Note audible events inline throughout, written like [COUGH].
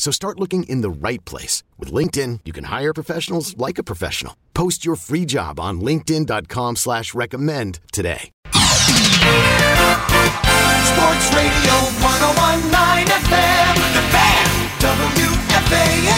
So start looking in the right place. With LinkedIn, you can hire professionals like a professional. Post your free job on linkedin.com slash recommend today. Sports Radio 1019 FM. The Fan. WFAN.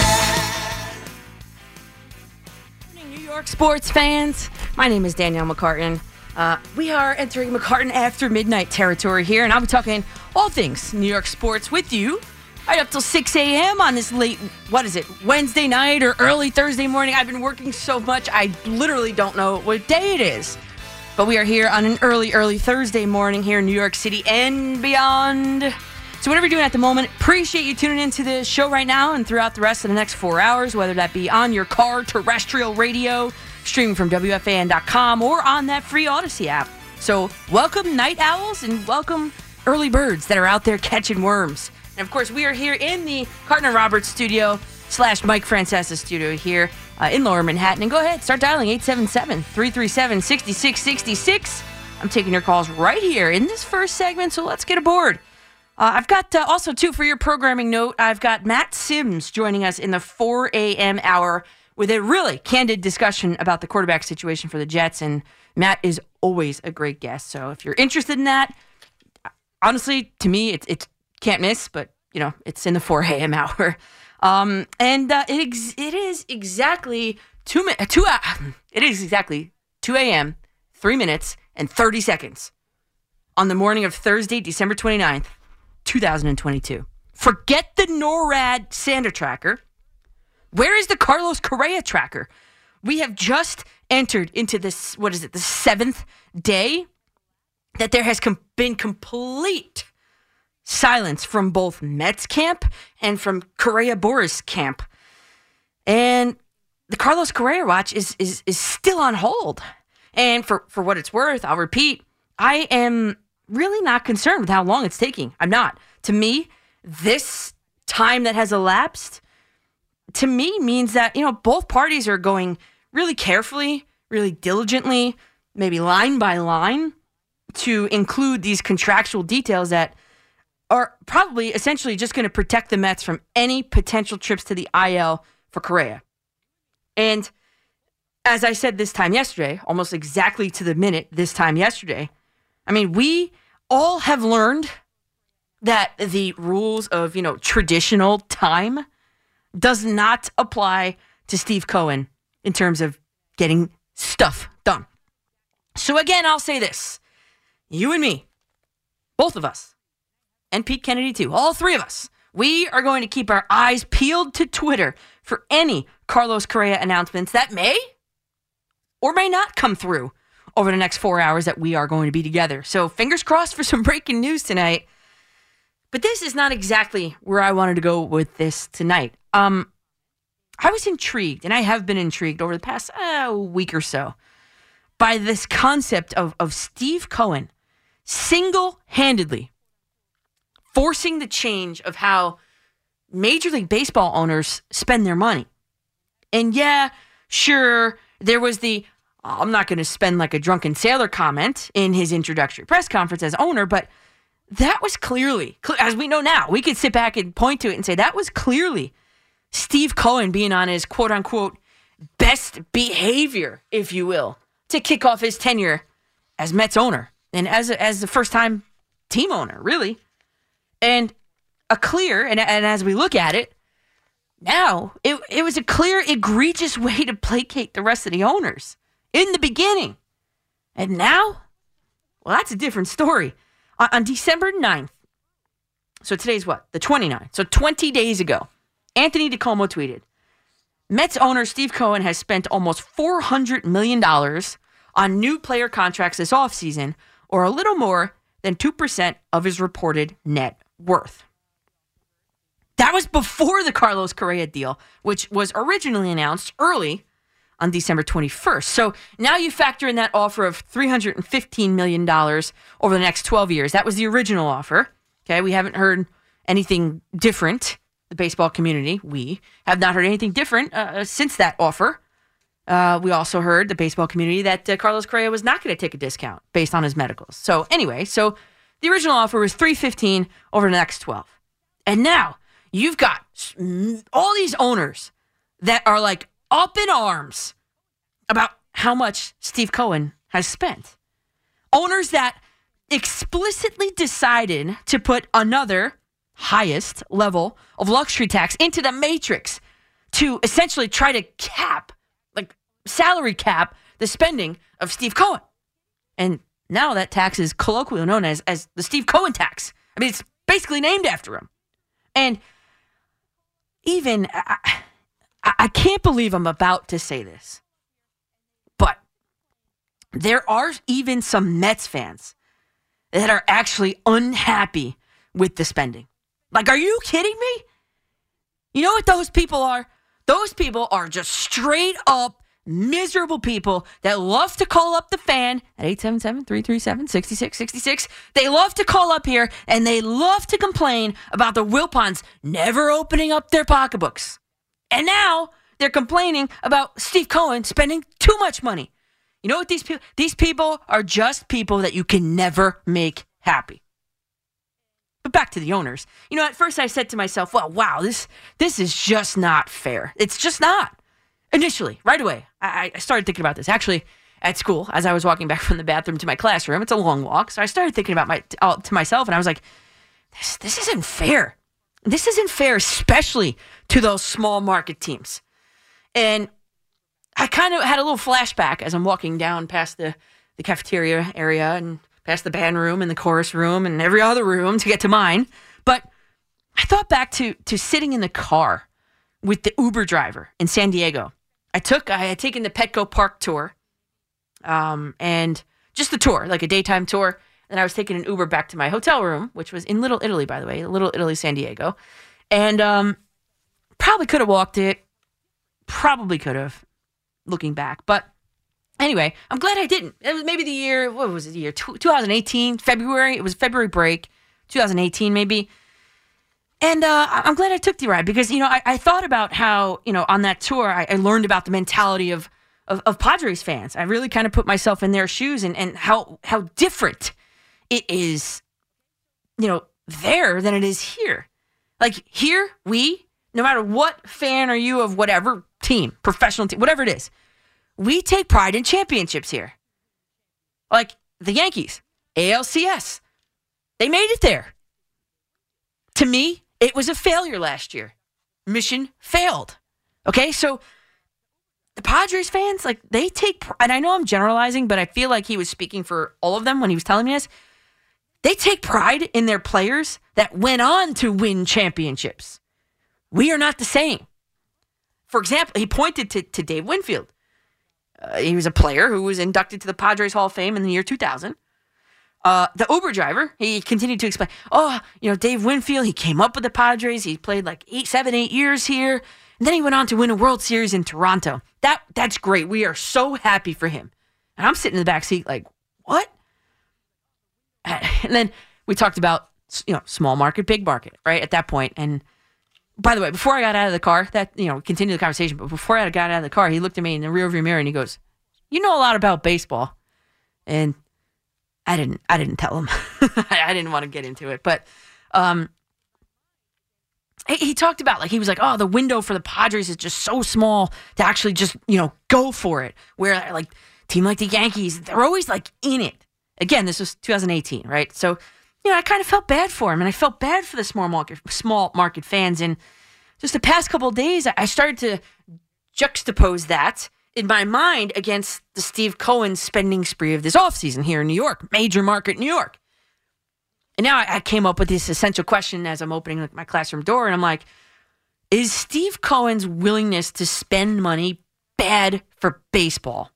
New York sports fans. My name is Danielle McCartan. Uh, we are entering McCartan after midnight territory here, and I'll be talking all things New York sports with you right up till 6 a.m. on this late, what is it, Wednesday night or early Thursday morning. I've been working so much, I literally don't know what day it is. But we are here on an early, early Thursday morning here in New York City and beyond. So, whatever you're doing at the moment, appreciate you tuning into the show right now and throughout the rest of the next four hours, whether that be on your car, terrestrial radio, streaming from WFAN.com, or on that free Odyssey app. So, welcome, night owls, and welcome, early birds that are out there catching worms. And of course, we are here in the Carton Roberts studio slash Mike Francesa studio here uh, in Lower Manhattan. And go ahead, start dialing 877 337 6666. I'm taking your calls right here in this first segment, so let's get aboard. Uh, I've got uh, also, too, for your programming note, I've got Matt Simms joining us in the 4 a.m. hour with a really candid discussion about the quarterback situation for the Jets. And Matt is always a great guest. So if you're interested in that, honestly, to me, it's, it's can't miss, but you know, it's in the 4 a.m. hour. Um, and uh, it, ex- it is exactly two, mi- two uh, [LAUGHS] it is exactly 2 a.m., three minutes, and 30 seconds on the morning of Thursday, December 29th, 2022. Forget the NORAD Santa tracker. Where is the Carlos Correa tracker? We have just entered into this, what is it, the seventh day that there has com- been complete silence from both Mets camp and from Correa Boras camp. And the Carlos Correa watch is is is still on hold. And for for what it's worth, I'll repeat, I am really not concerned with how long it's taking. I'm not. To me, this time that has elapsed to me means that, you know, both parties are going really carefully, really diligently, maybe line by line to include these contractual details that are probably essentially just going to protect the Mets from any potential trips to the IL for Correa. And as I said this time yesterday, almost exactly to the minute this time yesterday, I mean, we all have learned that the rules of, you know, traditional time does not apply to Steve Cohen in terms of getting stuff done. So again, I'll say this. You and me, both of us, and Pete Kennedy, too. All three of us. We are going to keep our eyes peeled to Twitter for any Carlos Correa announcements that may or may not come through over the next four hours that we are going to be together. So fingers crossed for some [LAUGHS] breaking news tonight. But this is not exactly where I wanted to go with this tonight. Um, I was intrigued, and I have been intrigued over the past uh, week or so by this concept of, of Steve Cohen single handedly forcing the change of how Major League Baseball owners spend their money. And yeah, sure, there was the I'm not going to spend like a drunken sailor comment in his introductory press conference as owner, but that was clearly, as we know now, we could sit back and point to it and say that was clearly Steve Cohen being on his quote unquote best behavior, if you will, to kick off his tenure as Mets owner and as, a, as the first time team owner, really. And a clear, and, and as we look at it, Now, it, it was a clear, egregious [LAUGHS] way to placate the rest of the owners in the beginning. And now, well, that's a different story. On, on December 9th, so today's what? The 29th. So 20 days ago, Anthony DiComo tweeted Mets owner Steve Cohen has spent almost $400 million on new player contracts this offseason, or a little more than 2% of his reported net worth. That was before the Carlos Correa deal, which was originally announced early on December 21st. So now you factor in that offer of $315 million over the next 12 years. That was the original offer. Okay, we haven't heard anything different. The baseball community, we have not heard anything different uh, since that offer. Uh, we also heard the baseball community that uh, Carlos Correa was not going to take a discount based on his medicals. So anyway, so the original offer was 315 over the next 12. And now you've got mm, all these owners that are like up in arms about how much Steve Cohen has spent. Owners that explicitly decided to put another highest level of luxury tax into the matrix to essentially try to cap, like salary cap, the spending of Steve Cohen. And now that tax is colloquially known as, as the Steve Cohen tax. I mean, it's basically named after him. And even, I, I can't believe I'm about to say this, but there are even some Mets fans that are actually unhappy with the spending. Like, are you kidding me? You know what those people are? Those people are just straight up miserable people that love to call up the fan at 877-337-6666. They love to call up here and they love to complain about the Wilpons never opening up their pocketbooks. And now they're complaining about Steve Cohen spending too much money. You know what these people these people are just people that you can never make happy. But back to the owners. You know, at first I said to myself, "Well, wow, this this is just not fair. It's just not." Initially, right away, I, I started thinking about this. Actually, at school, as I was walking back from the bathroom to my classroom, it's a long walk, so I started thinking about my to myself, and I was like, "This this isn't fair. This isn't fair, especially to those small market teams." And I kind of had a little flashback as I'm walking down past the, the cafeteria area and past the band room and the chorus room and every other room to get to mine. But I thought back to to sitting in the car with the Uber driver in San Diego. I took I had taken the Petco Park tour, um, and just the tour, like a daytime tour. And I was taking an Uber back to my hotel room, which was in Little Italy, by the way, Little Italy, San Diego, and um, probably could have walked it. Probably could have looking back. But anyway, I'm glad I didn't. It was maybe the year, what was it, the year 2018, February. It was February break, 2018 maybe. And uh, I'm glad I took the ride because, you know, I, I thought about how, you know, on that tour, I, I learned about the mentality of, of, of Padres fans. I really kind of put myself in their shoes and, and how, how different it is, you know, there than it is here. Like here, we, no matter what fan are you of whatever team, professional team, whatever it is, we take pride in championships here. Like the Yankees, ALCS, they made it there. To me, it was a failure last year. Mission failed. Okay, so the Padres fans, like they take, and I know I'm generalizing, but I feel like he was speaking for all of them when he was telling me this. They take pride in their players that went on to win championships. We are not the same. For example, he pointed to, to Dave Winfield. Uh, he was a player who was inducted to the Padres Hall of Fame in the year 2000. Uh, the Uber driver, he continued to explain, oh, you know, Dave Winfield, he came up with the Padres. He played like eight, seven, eight years here. And then he went on to win a World Series in Toronto. That That's great. We are so happy for him. And I'm sitting in the back seat like, what? And then we talked about, you know, small market, big market, right? At that point. And by the way, before I got out of the car, that you know, continued the conversation. But before I got out of the car, he looked at me in the rearview mirror and he goes, "You know a lot about baseball," and I didn't. I didn't tell him. [LAUGHS] I didn't want to get into it, but um, he, talked about like he was like, "Oh, the window for the Padres is just so small to actually just you know go for it." Where like team like the Yankees, they're always like in it. Again, this was 2018, right? So you know, I kind of felt bad for him, and I felt bad for the small market small market fans. And just the past couple days, I started to juxtapose that in my mind against the Steve Cohen spending spree of this offseason here in New York, major market New York. And now I, I came up with this essential question as I'm opening my classroom door, and I'm like, is Steve Cohen's willingness to spend money bad for baseball?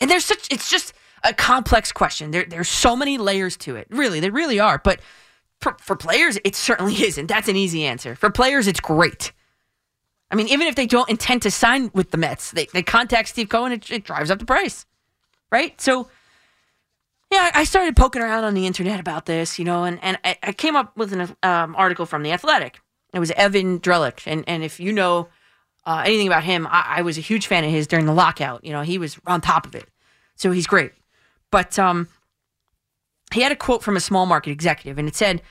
And there's such it's just a complex question. There there's so many layers to it. Really, there really are. But for, for players, it certainly [LAUGHS] isn't. That's an easy answer. For players, it's great. I mean, even if they don't intend to sign with the Mets, they, they contact Steve Cohen, it, it drives up the price. Right? So yeah, I started poking around on the internet about this, you know, and, and I, I came up with an um, article from The Athletic. It was Evan Drellich. And, and if you know uh, anything about him, I, I was a huge fan of his during the lockout. You know, he was on top of it. So he's great. But um, he had a quote from a small market executive, and it said,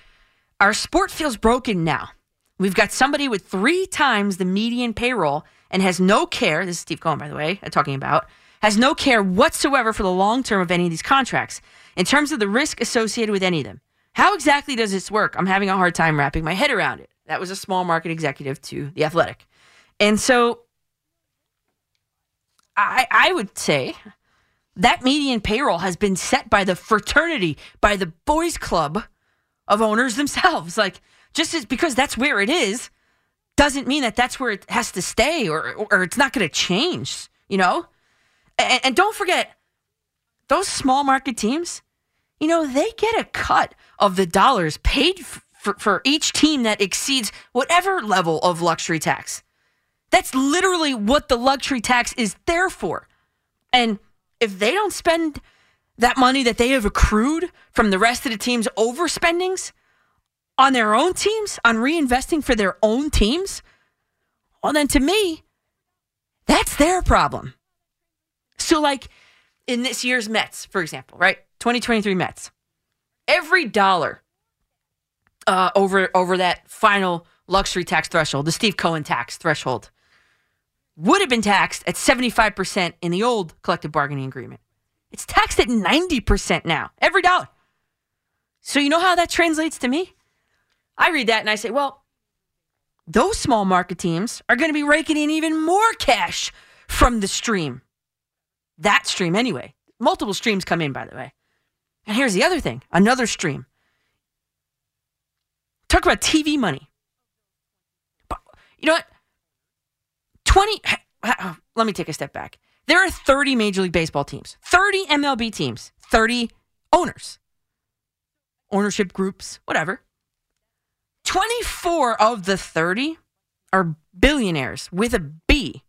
Our sport feels broken now. We've got somebody with three times the median payroll and has no care. This is Steve Cohen, by the way, I'm talking about has no care whatsoever for the long term of any of these contracts in terms of the risk associated with any of them. How exactly does this work? I'm having a hard time wrapping my head around it. That was a small market executive to The Athletic. And so I, I would say that median payroll has been set by the fraternity, by the boys club of owners themselves. [LAUGHS] Like, just as, because that's where it is, doesn't mean that that's where it has to stay or, or, it's not going to change, you know? And, and don't forget, those small market teams, you know, they get a cut of the dollars paid for, for each team that exceeds whatever level of luxury tax. That's literally what the luxury tax is there for. And if they don't spend that money that they have accrued from the rest of the team's overspendings on their own teams, on reinvesting for their own teams, well, then to me, that's their problem. So, like in this year's Mets, for example, right? 2023 Mets, every dollar uh, over over that final luxury tax threshold, the Steve Cohen tax threshold, would have been taxed at 75% in the old collective bargaining agreement. It's taxed at 90% now, every dollar. So, you know how that translates to me? I read that and I say, well, those small market teams are going to be raking in even more cash from the stream. That stream, anyway. Multiple streams come in, by the way. And here's the other thing another stream. Talk about TV money. But you know what? 20. Let me take a step back. There are 30 Major League Baseball teams, 30 MLB teams, 30 owners, ownership groups, whatever. 24 of the 30 are billionaires with a B.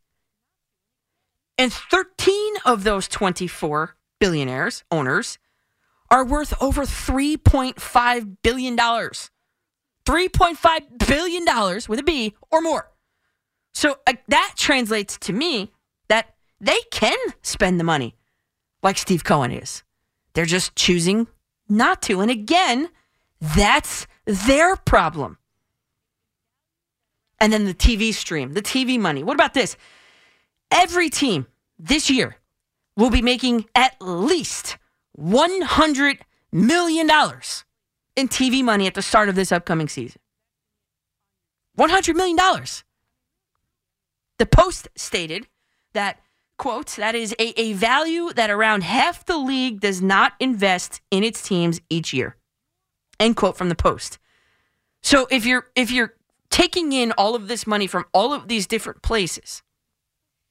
And 13 of those 24 billionaires, owners, are worth over $3.5 billion. $3.5 billion with a B or more. So uh, that translates to me that they can spend the money like Steve Cohen is. They're just choosing not to. And again, that's their problem. And then the TV stream, the TV money. What about this? Every team this year will be making at least $100 million in TV money at the start of this upcoming season. $100 million. The Post stated that, quote, that is a, a value that around half the league does not invest in its teams each year. End quote from the Post. So if you're if you're taking in all of this money from all of these different places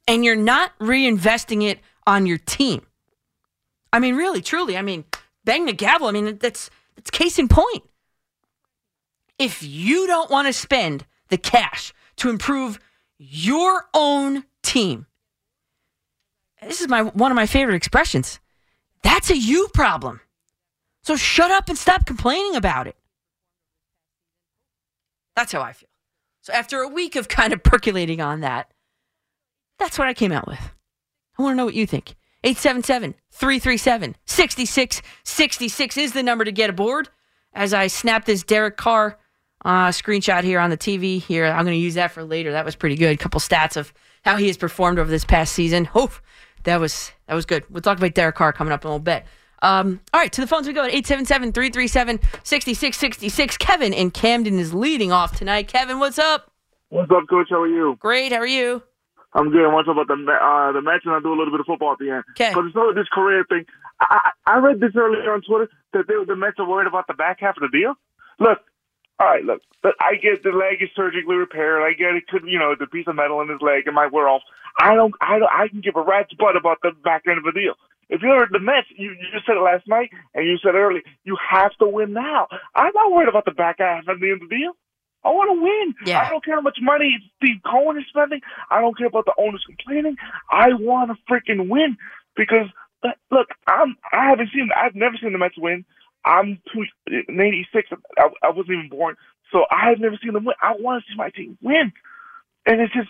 and you're not reinvesting it on your team, I mean, really, truly, I mean, bang the gavel. I mean, that's that's case in point. If you don't want to spend the cash to improve your own team, this is my one of my favorite expressions. That's a you problem. So shut up and stop complaining about it. That's how I feel. So after a week of kind of percolating on that, that's what I came out with. I want to know what you think. 877 337 6666 is the number to get aboard. As I snap this Derek Carr uh, screenshot here on the TV here, I'm going to use that for later. That was pretty good. A couple stats of how he has performed over this past season. Oh, that was that was good. We'll talk about Derek Carr coming up in a little bit. Um, all right, to the phones we go at 877 337 6666. Kevin in Camden is leading off tonight. Kevin, what's up? What's up, Coach? How are you? Great. How are you? I'm good. I want to talk about the uh, the Mets, and I'll do a little bit of football at the end. Okay. But it's this Correa thing. I, I read this earlier on Twitter that they, the Mets are worried about the back half of the deal. Look, all right, look. but I get the leg is surgically repaired. I get it could, you know, the piece of metal in his leg it might wear off. I don't, I don't, I can give a rat's butt about the back end of the deal. If you're the Mets, you, you just said it last night, and you said earlier, you have to win now. I'm not worried about the back half of the end of the deal. I want to win. Yeah. I don't care how much money Steve Cohen is spending. I don't care about the owners complaining. I want to freaking win because uh, look, I'm I haven't seen I've never seen the Mets win. I'm two, in '86. I, I wasn't even born, so I have never seen them win. I want to see my team win, and it's just.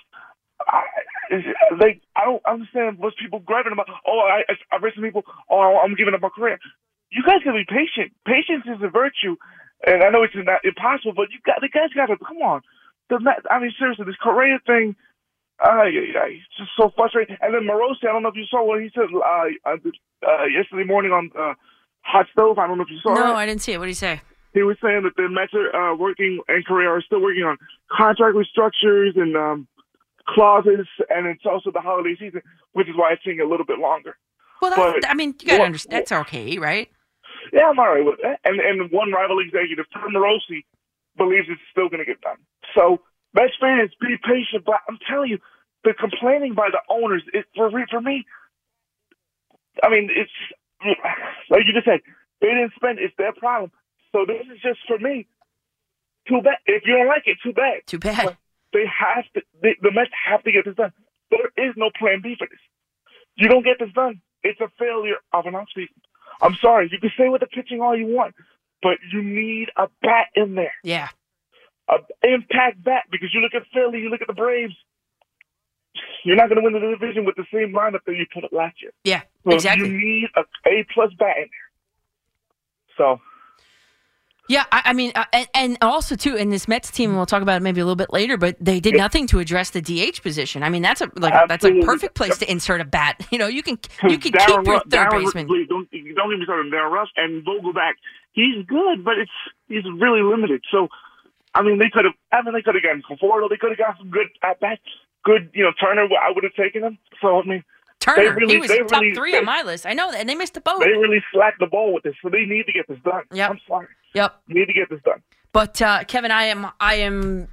I, like I don't understand what's people grabbing about. Oh, I I, read some people. Oh, I'm giving up my career. You guys gotta be patient. Patience is a virtue, and I know it's not impossible, but you got the guys got to come on. The I mean, seriously, this Correa thing. Uh, it's just so frustrating. And then Morosi, I don't know if you saw what he said uh, uh, uh, yesterday morning on uh, Hot Stove. I don't know if you saw No, that. I didn't see it. What did you say? He was saying that the Mets are uh, working and Correa are still working on contract restructures and um, clauses, and it's also the holiday season, which is why it's taking a little bit longer. Well, that's, But- I mean, you gotta Well- understand. That's okay, right? Yeah, I'm all right with that. And and one rival executive, Tom Morosi, believes it's still going to get done. So Mets fans, be patient. But I'm telling you, the complaining by the owners, it, for for me, I mean, it's like you just said, they didn't spend. It's their problem. So this is just for me. Too bad. If you don't like it, too bad. Too bad. They have to. They, the Mets have to get this done. There is no plan B for this. You don't get this done. It's a failure of an offseason. I'm sorry. You can say with the pitching all you want, but you need a bat in there, Yeah. a impact bat. Because you look at Philly, you look at the Braves. You're not going to win the division with the same lineup that you put up last year. Yeah. So exactly. You need a A plus bat in there. So Yeah, I, I mean, uh, and, and also too in this Mets team, and we'll talk about it maybe a little bit later. But they did nothing to address the DH position. I mean, that's a like that's a perfect place to insert a bat. [LAUGHS] You know, you can you can Darin keep your Ruf- third Darin- baseman. Please don't don't get me started on Darin Ruf and Vogelbach. He's good, but it's he's really limited. So, I mean, they could have. I mean, they could have gotten Conforto. They could have got some good at bats. Good, you know, Turner. I would have taken him. So I mean, Turner, really- he was top really- three they- on my list. I know that, and they missed the boat. they really slacked the ball with this. So they need to get this done. Yep. I'm sorry. Yep. Need to get this done. But uh, Kevin, I am, I am,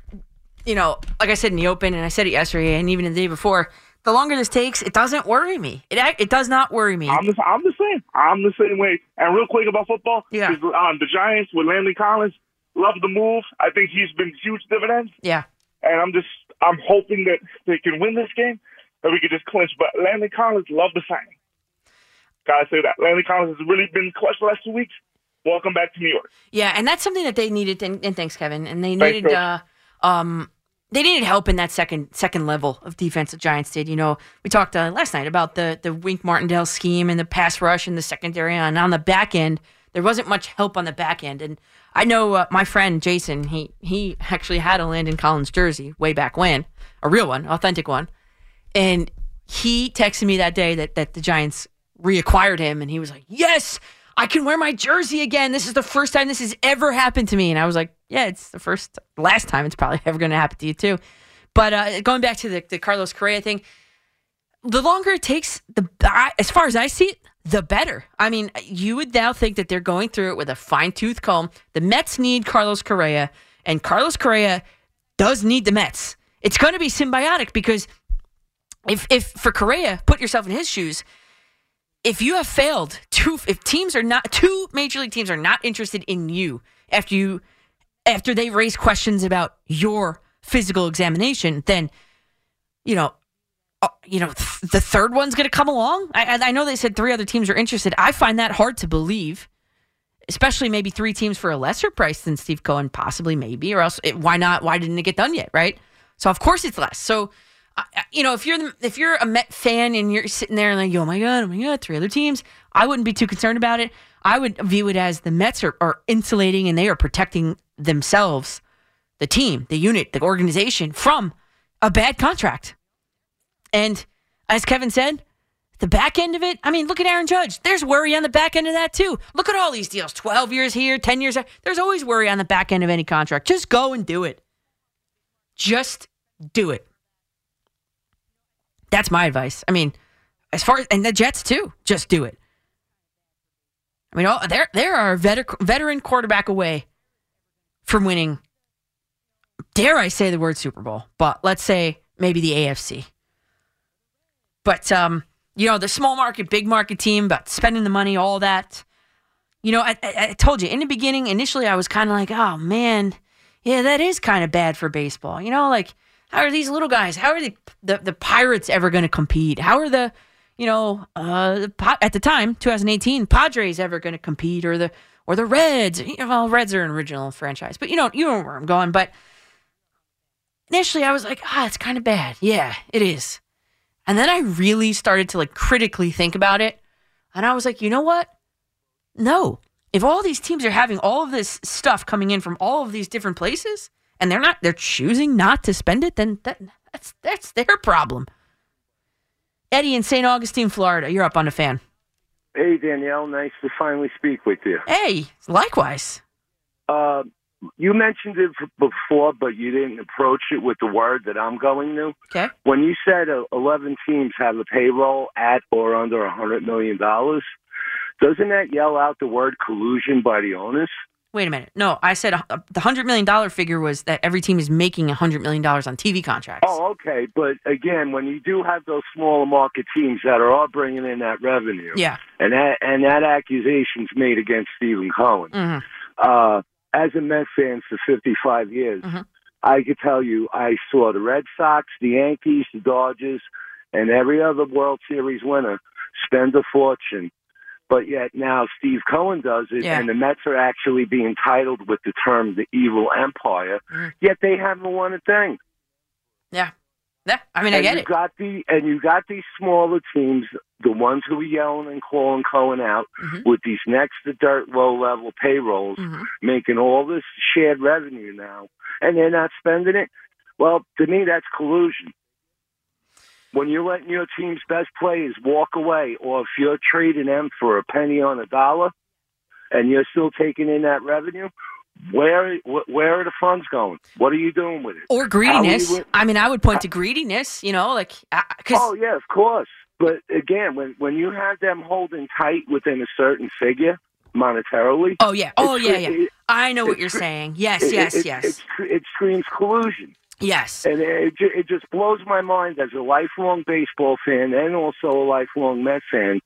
you know, like I said in the open, and I said it yesterday, and even the day before. The longer this takes, it doesn't worry me. It it does not worry me. I'm the, I'm the same. I'm the same way. And real quick about football, Yeah. um, the Giants with Landon Collins. Love the move. I think he's been huge dividends. yeah. and I'm just I'm hoping that they can win this game, that we can just clinch. But Landon Collins, love the signing. Gotta say that Landon Collins has really been clutch the last two weeks. Welcome back to New York. Yeah, and that's something that they needed. And, and thanks, Kevin. And they Thanks, needed, uh, um, they needed help in that second second level of defense. The Giants did. You know, we talked uh, last night about the the Wink Martindale scheme and the pass rush and the secondary. And on the back end, there wasn't much help on the back end. And I know uh, my friend Jason. He he actually had a Landon Collins jersey way back when, a real one, authentic one. And he texted me that day that that the Giants reacquired him, and he was like, "Yes, I can wear my jersey again. This is the first time this has ever happened to me." And I was like, "Yeah, it's the first, last time it's probably [LAUGHS] ever going to happen to you too." But uh, going back to the, the Carlos Correa thing, the longer it takes, the as far as I see it, the better. I mean, you would now think that they're going through it with a fine tooth comb. The Mets need Carlos Correa, and Carlos Correa does need the Mets. It's going to be symbiotic because if if for Correa, put yourself in his shoes. If you have failed, two if teams are not two major league teams are not interested in you after you after they raise questions about your physical examination, then you know uh, you know th- the third one's going to come along. I, I know they said three other teams are interested. I find that hard to believe, especially maybe three teams for a lesser price than Steve Cohen, possibly maybe, or else it, why not? Why didn't it get done yet? Right. So of course it's less. So you know if you're the, if you're a Met fan and you're sitting there and like, oh my god, oh my god, three other teams, I wouldn't be too concerned about it. I would view it as the Mets are, are insulating and they are protecting themselves, the team, the unit, the organization from a bad contract. And as Kevin said, the back end of it, I mean, look at Aaron Judge. There's worry on the back end of that too. Look at all these deals 12 years here, 10 years there. There's always worry on the back end of any contract. Just go and do it. Just do it. That's my advice. I mean, as far as and the Jets too, just do it. I mean, oh, there there are veter- veteran quarterback away from winning. Dare I say the word Super Bowl? But let's say maybe the AFC. But um, you know, the small market, big market team, but spending the money, all that. You know, I, I told you in the beginning. Initially, I was kind of like, "Oh man, yeah, that is kind of bad for baseball." You know, like how are these little guys? How are the the, the Pirates ever going to compete? How are the you know, uh, at the time, 2018, Padres ever going to compete, or the or the Reds? You know, Well, Reds are an original franchise, but you know, you know where I'm going. But initially, I was like, ah, it's kind of bad. Yeah, it is. And then I really started to like critically think about it, and I was like, you know what? No, if all these teams are having all of this stuff coming in from all of these different places, and they're not, they're choosing not to spend it, then that that's that's their problem. Eddie in St. Augustine, Florida. You're up on the fan. Hey, Danielle. Nice to finally speak with you. Hey, likewise. Uh, you mentioned it before, but you didn't approach it with the word that I'm going to. Okay. When you said uh, 11 teams have a payroll at or under $100 million, doesn't that yell out the word collusion by the owners? Wait a minute. No, I said uh, the hundred million dollar figure was that every team is making a hundred million dollars on TV contracts. Oh, okay. But again, when you do have those smaller market teams that are all bringing in that revenue, Yeah. and that and that accusation's made against Stephen Cohen. Mhm. Uh, as a Met fan for 55 years, Mhm. I could tell you I saw the Red Sox, the Yankees, the Dodgers, and every other World Series winner spend a fortune. But yet now Steve Cohen does it, Yeah. and the Mets are actually being titled with the term the evil empire. Mhm. Yet they haven't won a thing. Yeah. Yeah. I mean, I and get you it. got the and you got these smaller teams, the ones who are yelling and calling Cohen out Mhm. with these next to dirt low level payrolls, Mhm. making all this shared revenue now, and they're not spending it. Well, to me, that's collusion. When you're letting your team's best players walk away, or if you're trading them for a penny on a dollar, and you're still taking in that revenue, where where are the funds going? What are you doing with it? Or greediness. We- I mean, I would point to greediness. You know, like because Oh yeah, of course. But again, when when you have them holding tight within a certain figure monetarily, oh yeah, oh yeah, yeah. it- I know what you're saying. Yes, it, yes, it, yes, It, it screams collusion, yes. and it it just blows my mind as a lifelong baseball fan and also a lifelong Met fan.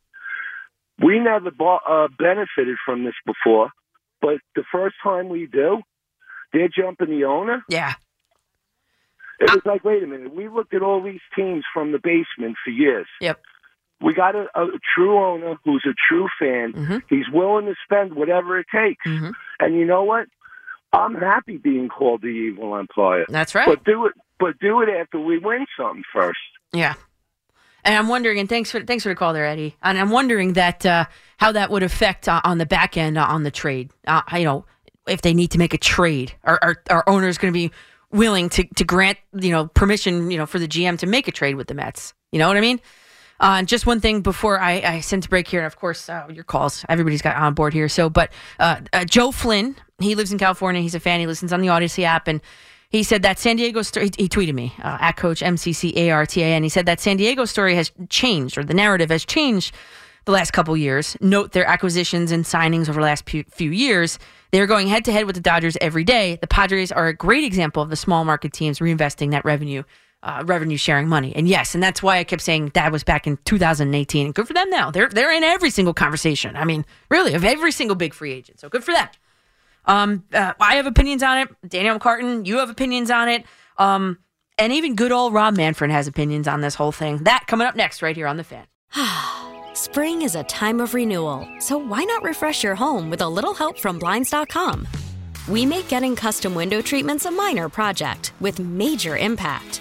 We never bought, uh, benefited from this before, but the first time we do, they're jumping the owner. Yeah. It was like, wait a minute. We looked at all these teams from the basement for years. Yep. We got a, a true owner who's a true fan. Mhm. He's willing to spend whatever it takes. Mhm. And you know what? I'm happy being called the evil empire. That's right. But do it. But do it after we win something first. Yeah. And I'm wondering, and thanks for thanks for the call there, Eddie. And I'm wondering that uh, how that would affect uh, on the back end uh, on the trade. Uh, you know, if they need to make a trade, are are, are owners going to be willing to to grant you know permission you know for the GM to make a trade with the Mets? You know what I mean? Uh, just one thing before I, I send to break here, and of course uh, your calls. Everybody's got on board here. So, but uh, uh, Joe Flynn, he lives in California. He's a fan. He listens on the Odyssey app, and he said that San Diego story. He, he tweeted me uh, at Coach MCCARTAN. He said that San Diego story has changed, or the narrative has changed the last couple years. Note their acquisitions and signings over the last few years. They're going head to head with the Dodgers every day. The Padres are a great example of the small market teams reinvesting that revenue, uh, revenue sharing money. And yes, and that's why I kept saying that was back in 2018. And good for them now. They're they're in every single conversation. I mean, really, of every single big free agent. So good for them. Um, uh, I have opinions on it. Daniel McCartan, you have opinions on it. Um, and even good old Rob Manfred has opinions on this whole thing. That coming up next, right here on the fan. [SIGHS] Spring is a time of renewal, so why not refresh your home with a little help from Blinds.com? We make getting custom window treatments a minor project with major impact.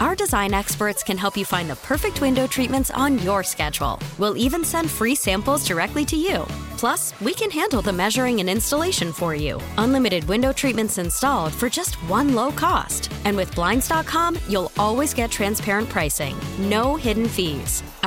Our design experts can help you find the perfect window treatments on your schedule. We'll even send free samples directly to you. Plus, we can handle the measuring and installation for you. Unlimited window treatments installed for just one low cost. And with Blinds.com, you'll always get transparent pricing, no hidden fees.